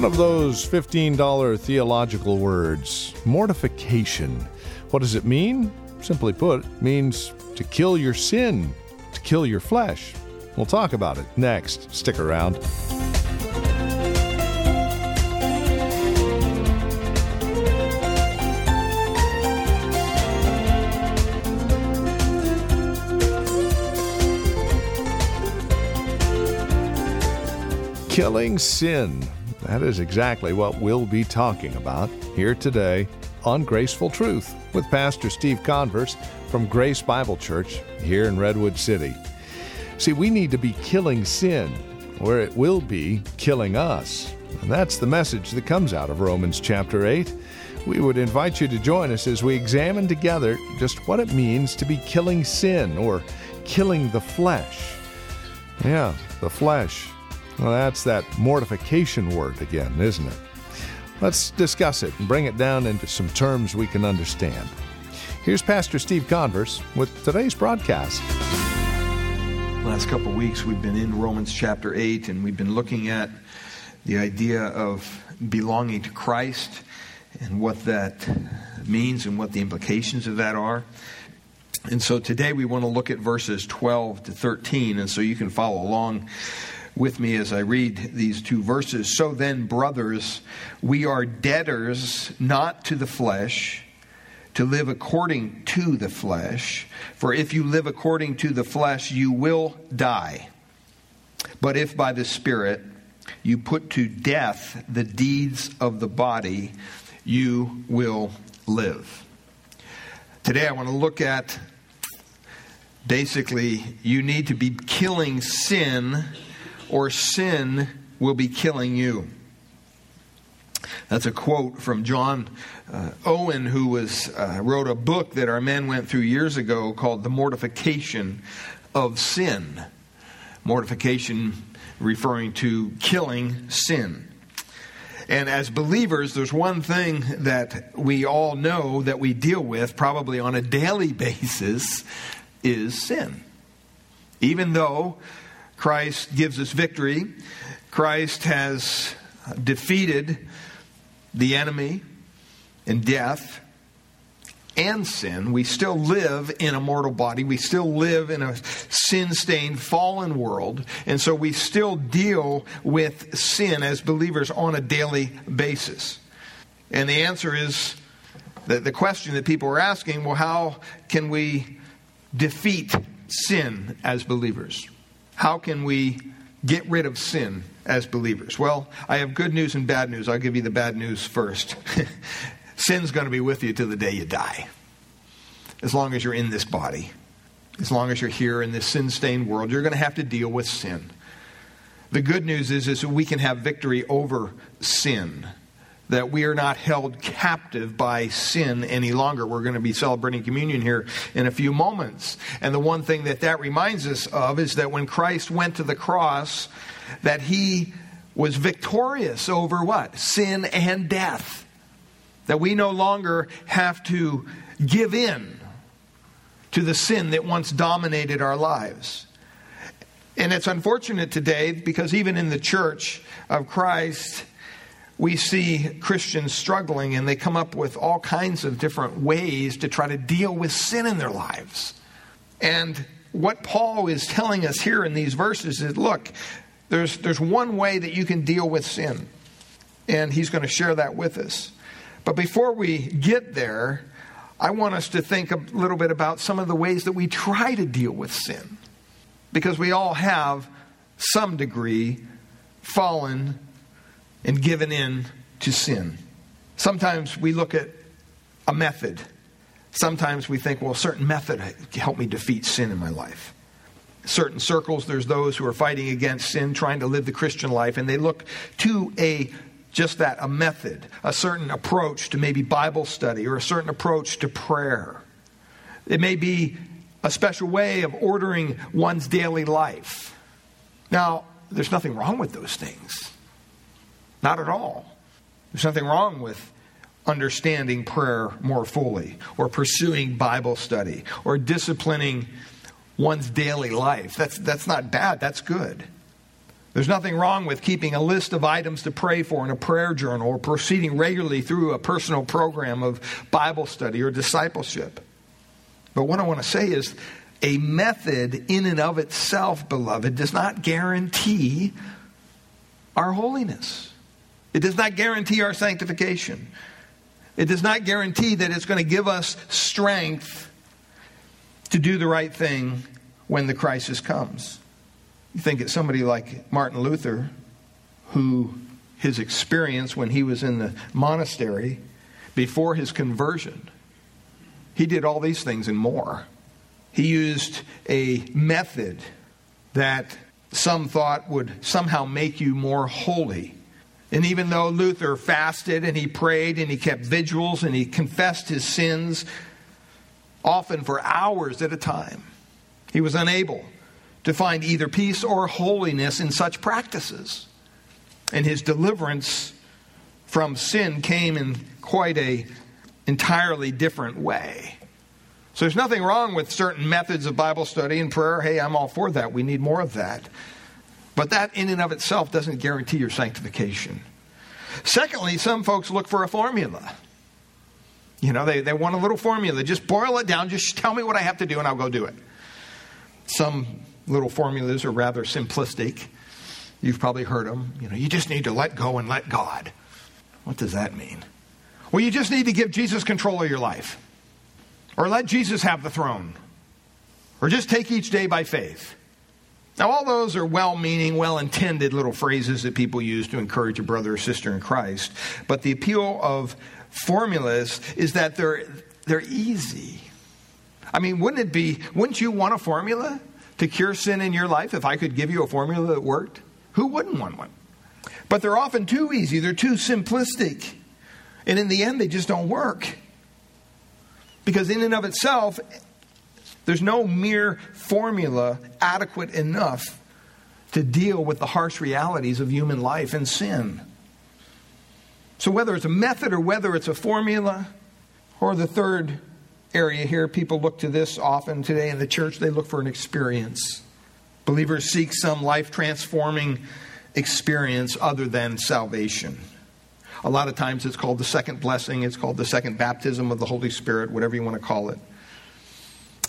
One of those $15 theological words mortification. What does it mean? Simply put, it means to kill your sin, to kill your flesh. We'll talk about it next. Stick around. Killing sin. That is exactly what we'll be talking about here today on Graceful Truth with Pastor Steve Converse from Grace Bible Church here in Redwood City. See, we need to be killing sin, where it will be killing us. And that's the message that comes out of Romans chapter 8. We would invite you to join us as we examine together just what it means to be killing sin or killing the flesh. Yeah, the flesh. Well, that's that mortification word again, isn't it? Let's discuss it and bring it down into some terms we can understand. Here's Pastor Steve Converse with today's broadcast. Last couple weeks, we've been in Romans chapter 8, and we've been looking at the idea of belonging to Christ and what that means and what the implications of that are. And so today we want to look at verses 12 to 13, and so you can follow along with me as I read these two verses. So then, brothers, we are debtors not to the flesh to live according to the flesh. For if you live according to the flesh, you will die. But if by the Spirit you put to death the deeds of the body, you will live. Today I want to look at basically, you need to be killing sin or sin will be killing you. That's a quote from John uh, Owen, who was uh, wrote a book that our men went through years ago called "The Mortification of Sin." Mortification referring to killing sin. And as believers, there's one thing that we all know that we deal with probably on a daily basis is sin. Even though Christ gives us victory. Christ has defeated the enemy and death and sin. We still live in a mortal body. We still live in a sin stained, fallen world. And so we still deal with sin as believers on a daily basis. And the answer is that the question that people are asking well, how can we defeat sin as believers? How can we get rid of sin as believers? Well, I have good news and bad news. I'll give you the bad news first. Sin's going to be with you till the day you die, as long as you're in this body. As long as you're here in this sin stained world, you're going to have to deal with sin. The good news is, is that we can have victory over sin that we are not held captive by sin any longer. We're going to be celebrating communion here in a few moments. And the one thing that that reminds us of is that when Christ went to the cross, that he was victorious over what? Sin and death. That we no longer have to give in to the sin that once dominated our lives. And it's unfortunate today because even in the church of Christ, we see Christians struggling and they come up with all kinds of different ways to try to deal with sin in their lives. And what Paul is telling us here in these verses is look, there's, there's one way that you can deal with sin. And he's going to share that with us. But before we get there, I want us to think a little bit about some of the ways that we try to deal with sin. Because we all have some degree fallen and given in to sin. Sometimes we look at a method. Sometimes we think, well, a certain method help me defeat sin in my life. Certain circles, there's those who are fighting against sin, trying to live the Christian life, and they look to a just that, a method, a certain approach to maybe Bible study or a certain approach to prayer. It may be a special way of ordering one's daily life. Now, there's nothing wrong with those things. Not at all. There's nothing wrong with understanding prayer more fully, or pursuing Bible study, or disciplining one's daily life. That's, that's not bad, that's good. There's nothing wrong with keeping a list of items to pray for in a prayer journal or proceeding regularly through a personal program of Bible study or discipleship. But what I want to say is a method in and of itself, beloved, does not guarantee our holiness. It does not guarantee our sanctification. It does not guarantee that it's going to give us strength to do the right thing when the crisis comes. You think it's somebody like Martin Luther, who his experience when he was in the monastery before his conversion, he did all these things and more. He used a method that some thought would somehow make you more holy. And even though Luther fasted and he prayed and he kept vigils and he confessed his sins, often for hours at a time, he was unable to find either peace or holiness in such practices. And his deliverance from sin came in quite a entirely different way. So there's nothing wrong with certain methods of Bible study and prayer. Hey, I'm all for that. We need more of that. But that in and of itself doesn't guarantee your sanctification. Secondly, some folks look for a formula. You know, they, they want a little formula. Just boil it down. Just tell me what I have to do and I'll go do it. Some little formulas are rather simplistic. You've probably heard them. You know, you just need to let go and let God. What does that mean? Well, you just need to give Jesus control of your life. Or let Jesus have the throne. Or just take each day by faith. Now, all those are well meaning, well intended little phrases that people use to encourage a brother or sister in Christ. But the appeal of formulas is that they're, they're easy. I mean, wouldn't it be, wouldn't you want a formula to cure sin in your life if I could give you a formula that worked? Who wouldn't want one? But they're often too easy, they're too simplistic. And in the end, they just don't work. Because in and of itself, there's no mere formula adequate enough to deal with the harsh realities of human life and sin. So, whether it's a method or whether it's a formula, or the third area here, people look to this often today in the church, they look for an experience. Believers seek some life transforming experience other than salvation. A lot of times it's called the second blessing, it's called the second baptism of the Holy Spirit, whatever you want to call it.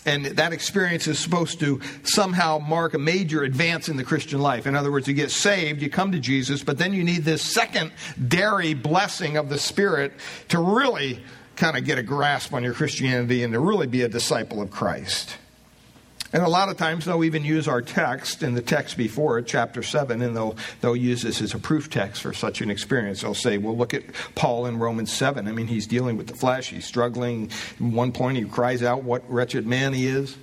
And that experience is supposed to somehow mark a major advance in the Christian life. In other words, you get saved, you come to Jesus, but then you need this secondary blessing of the Spirit to really kind of get a grasp on your Christianity and to really be a disciple of Christ. And a lot of times they'll even use our text in the text before it, chapter 7, and they'll, they'll use this as a proof text for such an experience. They'll say, well, look at Paul in Romans 7. I mean, he's dealing with the flesh, he's struggling. At one point, he cries out what wretched man he is.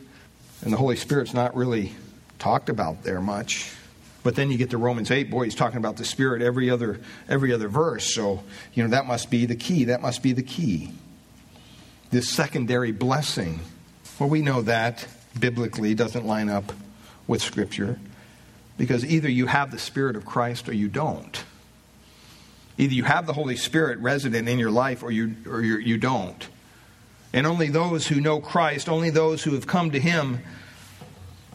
And the Holy Spirit's not really talked about there much. But then you get to Romans 8, boy, he's talking about the Spirit every other, every other verse. So, you know, that must be the key. That must be the key. This secondary blessing. Well, we know that biblically doesn't line up with Scripture because either you have the Spirit of Christ or you don't. Either you have the Holy Spirit resident in your life or you, or you, you don't. And only those who know Christ, only those who have come to Him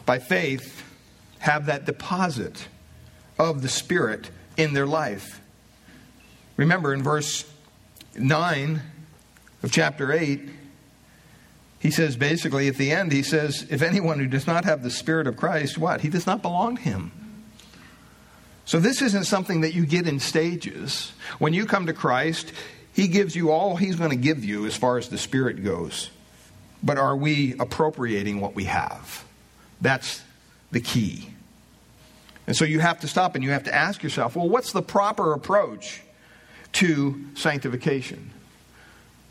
by faith, have that deposit of the Spirit in their life. Remember in verse 9 of chapter 8, he says basically at the end, he says, if anyone who does not have the Spirit of Christ, what? He does not belong to him. So this isn't something that you get in stages. When you come to Christ, he gives you all he's going to give you as far as the Spirit goes. But are we appropriating what we have? That's the key. And so you have to stop and you have to ask yourself, well, what's the proper approach to sanctification?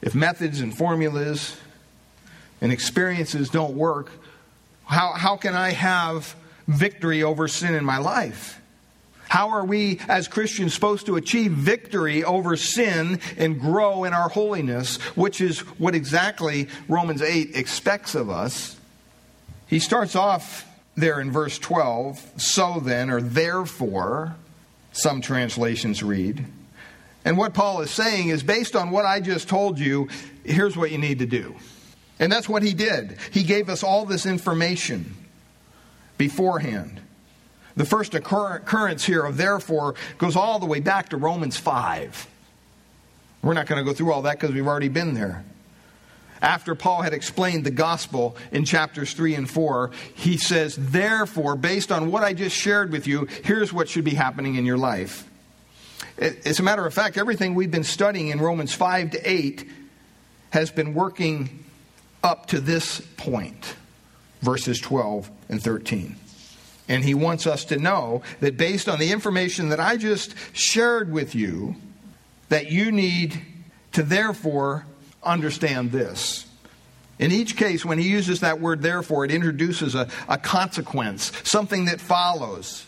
If methods and formulas and experiences don't work, how, how can I have victory over sin in my life? How are we as Christians supposed to achieve victory over sin and grow in our holiness, which is what exactly Romans 8 expects of us? He starts off there in verse 12, so then, or therefore, some translations read. And what Paul is saying is based on what I just told you, here's what you need to do. And that's what he did. He gave us all this information beforehand. The first occurrence here of therefore goes all the way back to Romans 5. We're not going to go through all that because we've already been there. After Paul had explained the gospel in chapters 3 and 4, he says, Therefore, based on what I just shared with you, here's what should be happening in your life. As a matter of fact, everything we've been studying in Romans 5 to 8 has been working up to this point, verses 12 and 13. And he wants us to know that based on the information that I just shared with you, that you need to therefore understand this. In each case, when he uses that word therefore, it introduces a, a consequence, something that follows,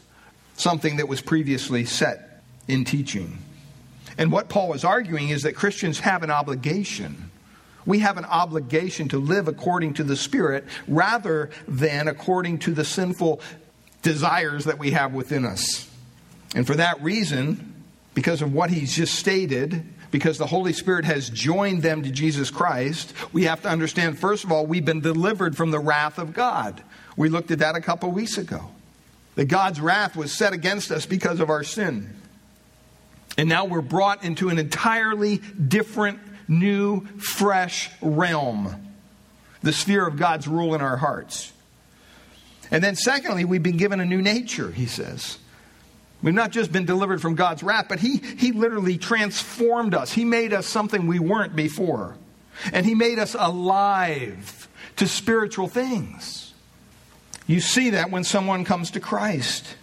something that was previously set in teaching. And what Paul is arguing is that Christians have an obligation. We have an obligation to live according to the Spirit rather than according to the sinful desires that we have within us. And for that reason, because of what he's just stated, because the Holy Spirit has joined them to Jesus Christ, we have to understand, first of all, we've been delivered from the wrath of God. We looked at that a couple weeks ago. That God's wrath was set against us because of our sin. And now we're brought into an entirely different, new, fresh realm the sphere of God's rule in our hearts. And then, secondly, we've been given a new nature, he says. We've not just been delivered from God's wrath, but he, he literally transformed us. He made us something we weren't before. And He made us alive to spiritual things. You see that when someone comes to Christ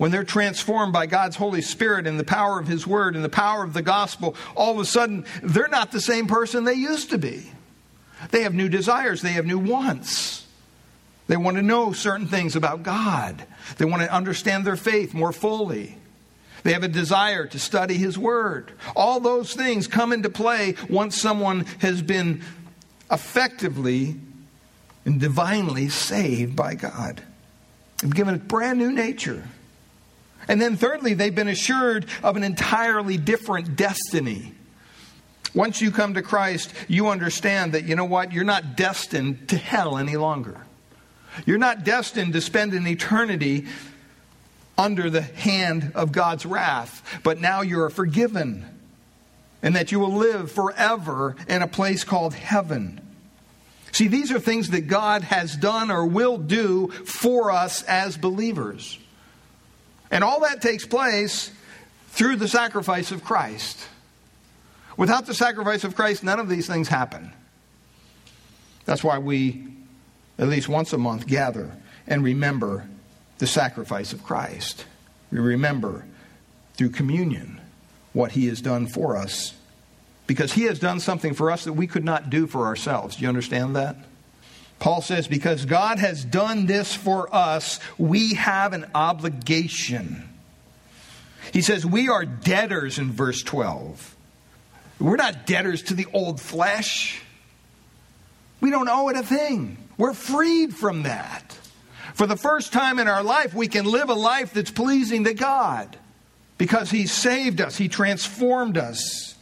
when they're transformed by God's Holy Spirit and the power of His Word and the power of the gospel, all of a sudden they're not the same person they used to be. They have new desires, they have new wants. They want to know certain things about God, they want to understand their faith more fully. They have a desire to study His Word. All those things come into play once someone has been effectively and divinely saved by God and given a brand new nature. And then, thirdly, they've been assured of an entirely different destiny. Once you come to Christ, you understand that, you know what, you're not destined to hell any longer. You're not destined to spend an eternity under the hand of God's wrath, but now you're forgiven. And that you will live forever in a place called heaven. See, these are things that God has done or will do for us as believers. And all that takes place through the sacrifice of Christ. Without the sacrifice of Christ, none of these things happen. That's why we, at least once a month, gather and remember the sacrifice of Christ. We remember through communion what he has done for us. Because he has done something for us that we could not do for ourselves. Do you understand that? Paul says, because God has done this for us, we have an obligation. He says, we are debtors in verse 12. We're not debtors to the old flesh. We don't owe it a thing. We're freed from that. For the first time in our life, we can live a life that's pleasing to God because He saved us, He transformed us.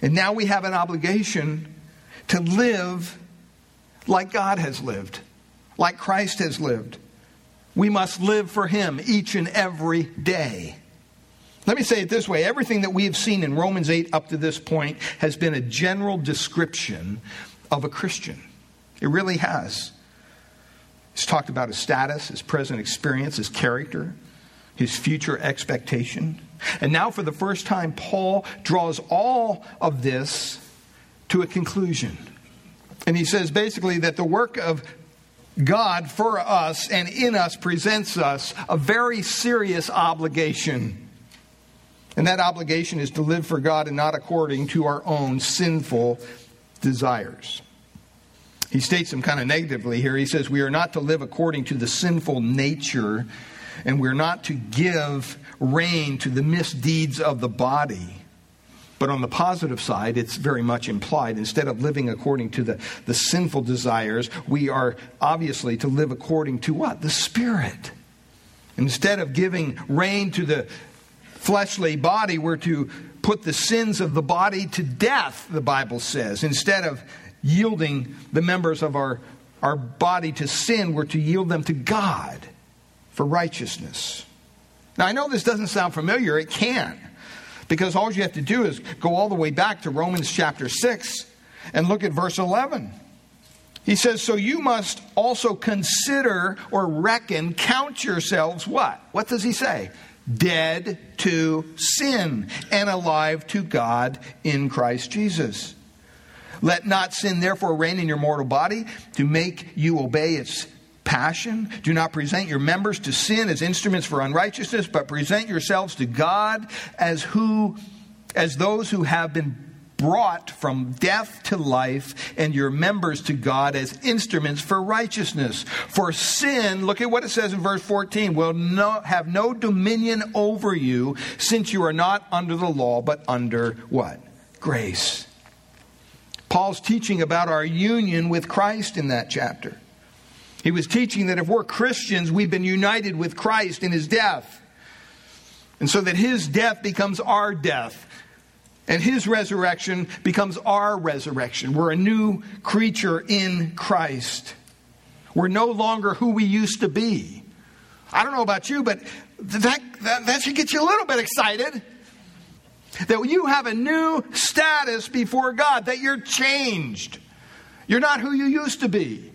And now we have an obligation to live like God has lived, like Christ has lived. We must live for Him each and every day. Let me say it this way everything that we have seen in Romans 8 up to this point has been a general description of a Christian. It really has. It's talked about his status, his present experience, his character, his future expectation. And now, for the first time, Paul draws all of this to a conclusion. And he says basically that the work of God for us and in us presents us a very serious obligation. And that obligation is to live for God and not according to our own sinful desires. He states them kind of negatively here. He says, We are not to live according to the sinful nature, and we're not to give rein to the misdeeds of the body. But on the positive side, it's very much implied. Instead of living according to the, the sinful desires, we are obviously to live according to what? The Spirit. Instead of giving rein to the fleshly body, we're to put the sins of the body to death, the Bible says. Instead of yielding the members of our, our body to sin, we're to yield them to God. for righteousness. Now, I know this doesn't sound familiar. It can. Because all you have to do is go all the way back to Romans chapter 6 and look at verse 11. He says, So you must also consider or reckon, count yourselves what? What does he say? Dead to sin and alive to God in Christ Jesus. Let not sin therefore reign in your mortal body to make you obey its passion. Do not present your members to sin as instruments for unrighteousness, but present yourselves to God as who as those who have been brought from death to life, and your members to God as instruments for righteousness. For sin, look at what it says in verse 14, will no, have no dominion over you, since you are not under the law, but under what? Grace. Paul's teaching about our union with Christ in that chapter. He was teaching that if we're Christians, we've been united with Christ in his death. And so that his death becomes our death. And his resurrection becomes our resurrection. We're a new creature in Christ. We're no longer who we used to be. I don't know about you, but that, that, that should get you a little bit excited. That you have a new status before God, that you're changed. You're not who you used to be.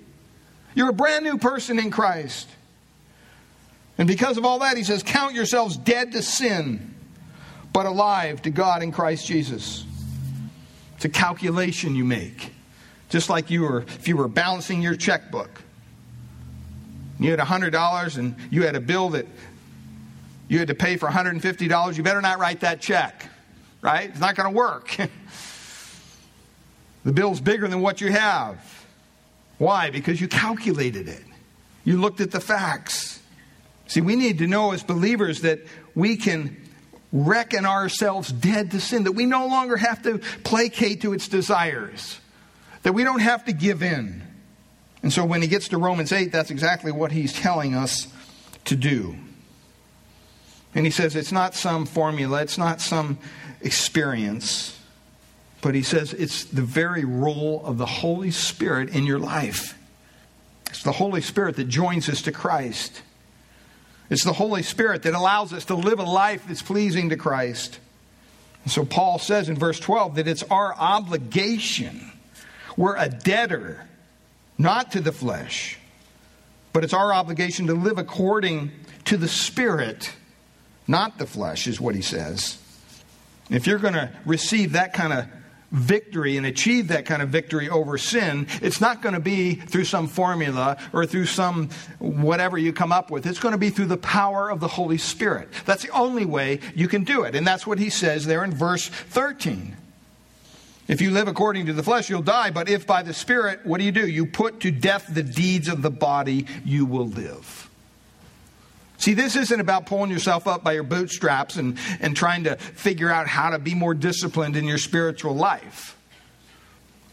You're a brand new person in Christ. And because of all that, he says, Count yourselves dead to sin, but alive to God in Christ Jesus. It's a calculation you make. Just like you were, if you were balancing your checkbook. You had $100 and you had a bill that you had to pay for $150, you better not write that check, right? It's not going to work. the bill's bigger than what you have. Why? Because you calculated it. You looked at the facts. See, we need to know as believers that we can reckon ourselves dead to sin, that we no longer have to placate to its desires, that we don't have to give in. And so when he gets to Romans 8, that's exactly what he's telling us to do. And he says it's not some formula, it's not some experience. But he says it's the very role of the Holy Spirit in your life. It's the Holy Spirit that joins us to Christ. It's the Holy Spirit that allows us to live a life that's pleasing to Christ. And so Paul says in verse 12 that it's our obligation. We're a debtor, not to the flesh, but it's our obligation to live according to the Spirit, not the flesh, is what he says. If you're going to receive that kind of victory and achieve that kind of victory over sin, it's not going to be through some formula or through some whatever you come up with. It's going to be through the power of the Holy Spirit. That's the only way you can do it. And that's what he says there in verse 13. If you live according to the flesh, you'll die. But if by the Spirit, what do you do? You put to death the deeds of the body, you will live. See, this isn't about pulling yourself up by your bootstraps and, and trying to figure out how to be more disciplined in your spiritual life.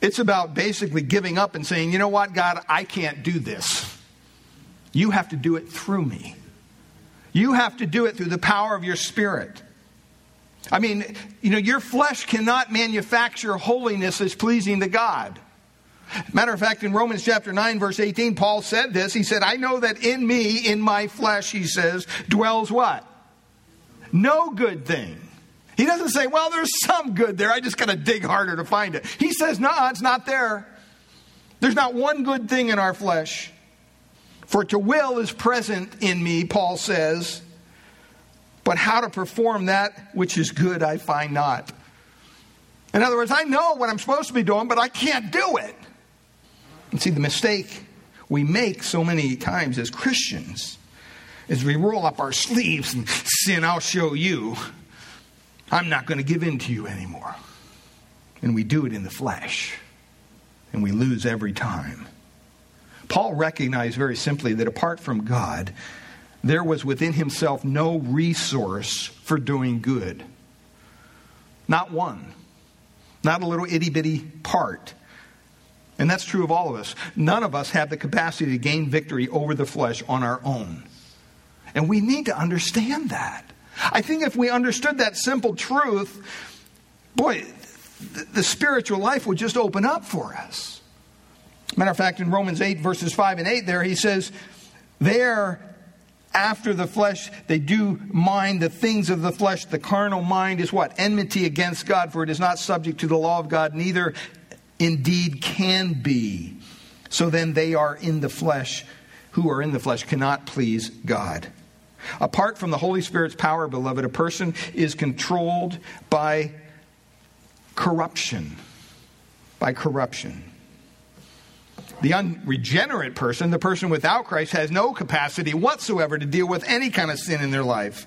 It's about basically giving up and saying, you know what, God, I can't do this. You have to do it through me. You have to do it through the power of your spirit. I mean, you know, your flesh cannot manufacture holiness as pleasing to God. Matter of fact, in Romans chapter 9, verse 18, Paul said this. He said, I know that in me, in my flesh, he says, dwells what? No good thing. He doesn't say, well, there's some good there. I just got to dig harder to find it. He says, no, it's not there. There's not one good thing in our flesh. For to will is present in me, Paul says, but how to perform that which is good I find not. In other words, I know what I'm supposed to be doing, but I can't do it. And see, the mistake we make so many times as Christians is we roll up our sleeves and sin, I'll show you. I'm not going to give in to you anymore. And we do it in the flesh. And we lose every time. Paul recognized very simply that apart from God, there was within himself no resource for doing good. Not one. Not a little itty bitty part. And that's true of all of us. None of us have the capacity to gain victory over the flesh on our own. And we need to understand that. I think if we understood that simple truth, boy, the spiritual life would just open up for us. Matter of fact, in Romans 8, verses 5 and 8, there he says, There, after the flesh, they do mind the things of the flesh. The carnal mind is what? Enmity against God, for it is not subject to the law of God, neither indeed can be. So then they are in the flesh, who are in the flesh cannot please God. Apart from the Holy Spirit's power, beloved, a person is controlled by corruption. By corruption. The unregenerate person, the person without Christ, has no capacity whatsoever to deal with any kind of sin in their life.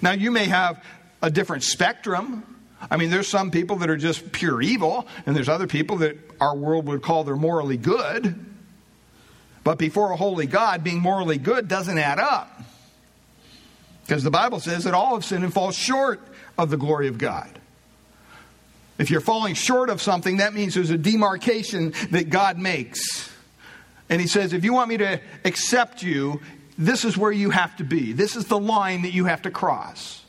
Now, you may have a different spectrum. I mean, there's some people that are just pure evil, and there's other people that our world would call they're morally good. But before a holy God, being morally good doesn't add up. Because the Bible says that all have sinned and fall short of the glory of God. If you're falling short of something, that means there's a demarcation that God makes. And He says, if you want me to accept you, this is where you have to be. This is the line that you have to cross.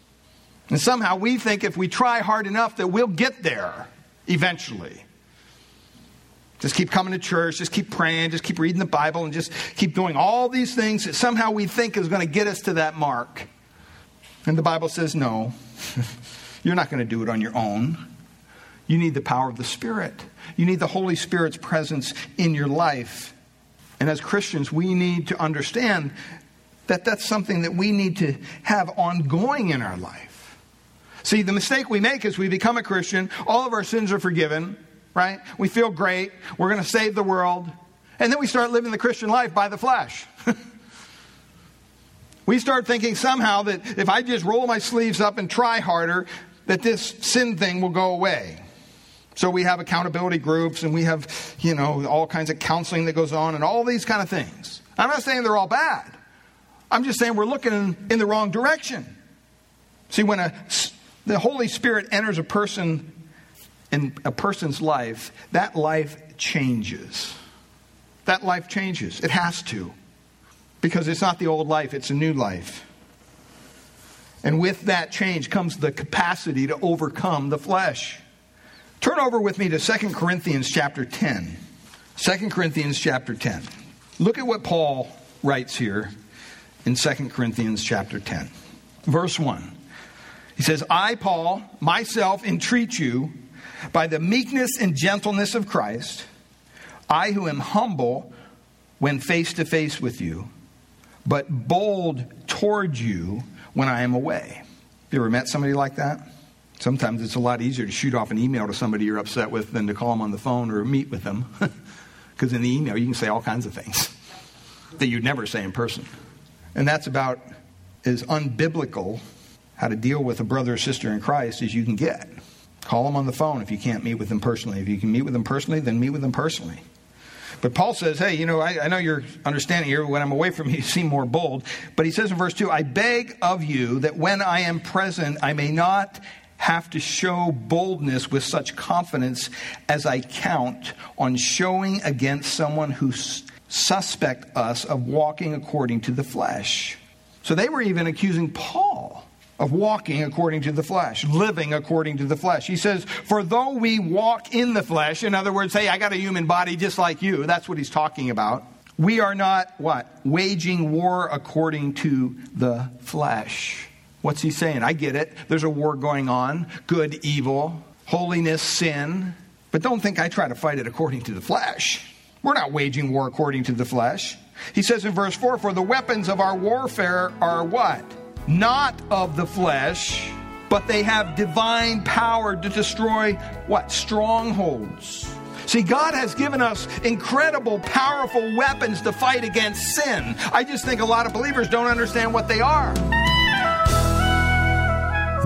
And somehow we think if we try hard enough that we'll get there eventually. Just keep coming to church, just keep praying, just keep reading the Bible, and just keep doing all these things that somehow we think is going to get us to that mark. And the Bible says, no, you're not going to do it on your own. You need the power of the Spirit. You need the Holy Spirit's presence in your life. And as Christians, we need to understand that that's something that we need to have ongoing in our life. See, the mistake we make is we become a Christian, all of our sins are forgiven, right? We feel great, we're going to save the world, and then we start living the Christian life by the flesh. we start thinking somehow that if I just roll my sleeves up and try harder, that this sin thing will go away. So we have accountability groups and we have, you know, all kinds of counseling that goes on and all these kind of things. I'm not saying they're all bad. I'm just saying we're looking in, the wrong direction. See, when a, the Holy Spirit enters a person in a person's life, that life changes. That life changes. It has to. Because it's not the old life, it's a new life. And with that change comes the capacity to overcome the flesh. Turn over with me to 2 Corinthians chapter 10. 2 Corinthians chapter 10. Look at what Paul writes here in 2 Corinthians chapter 10. Verse 1. He says, I, Paul, myself entreat you by the meekness and gentleness of Christ, I who am humble when face to face with you, but bold toward you when I am away. Have you ever met somebody like that? Sometimes it's a lot easier to shoot off an email to somebody you're upset with than to call them on the phone or meet with them. Because in the email, you can say all kinds of things that you'd never say in person. And that's about as unbiblical how to deal with a brother or sister in Christ as you can get. Call them on the phone if you can't meet with them personally. If you can meet with them personally, then meet with them personally. But Paul says, hey, you know, I, I, know you're understanding here. When I'm away from you, you seem more bold. But he says in verse 2 I beg of you that when I am present, I may not have to show boldness with such confidence as I count on showing against someone who suspect us of walking according to the flesh. So they were even accusing Paul of walking according to the flesh, living according to the flesh. He says, For though we walk in the flesh, in other words, hey, I got a human body just like you, that's what he's talking about. We are not what? Waging war according to the flesh. What's he saying? I get it. There's a war going on good, evil, holiness, sin. But don't think I try to fight it according to the flesh. We're not waging war according to the flesh. He says in verse 4 For the weapons of our warfare are what? Not of the flesh, but they have divine power to destroy what? Strongholds. See, God has given us incredible, powerful weapons to fight against sin. I just think a lot of believers don't understand what they are.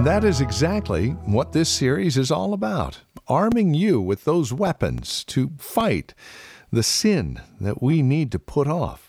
That is exactly what this series is all about arming you with those weapons to fight the sin that we need to put off.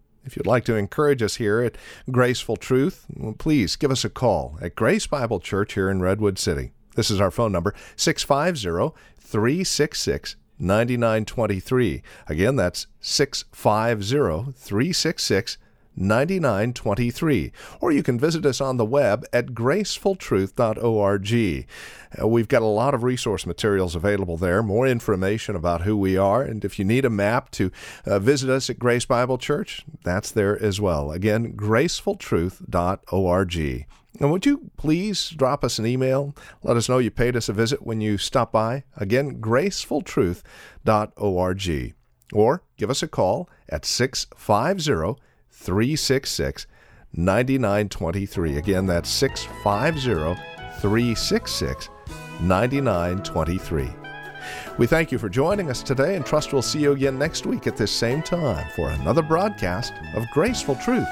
If you'd like to encourage us here at Graceful Truth, please give us a call at Grace Bible Church here in Redwood City. This is our phone number 650 366 9923. Again, that's 650 366 9923. Or you can visit us on the web at gracefultruth.org. Uh, we've got a lot of resource materials available there, more information about who we are. And if you need a map to uh, visit us at Grace Bible Church, that's there as well. Again, gracefultruth.org. And would you please drop us an email? Let us know you paid us a visit when you stop by. Again, gracefultruth.org. Or give us a call at 650 366 9923. Again, that's 650 366 9923. We thank you for joining us today and trust we'll see you again next week at this same time for another broadcast of Graceful Truth.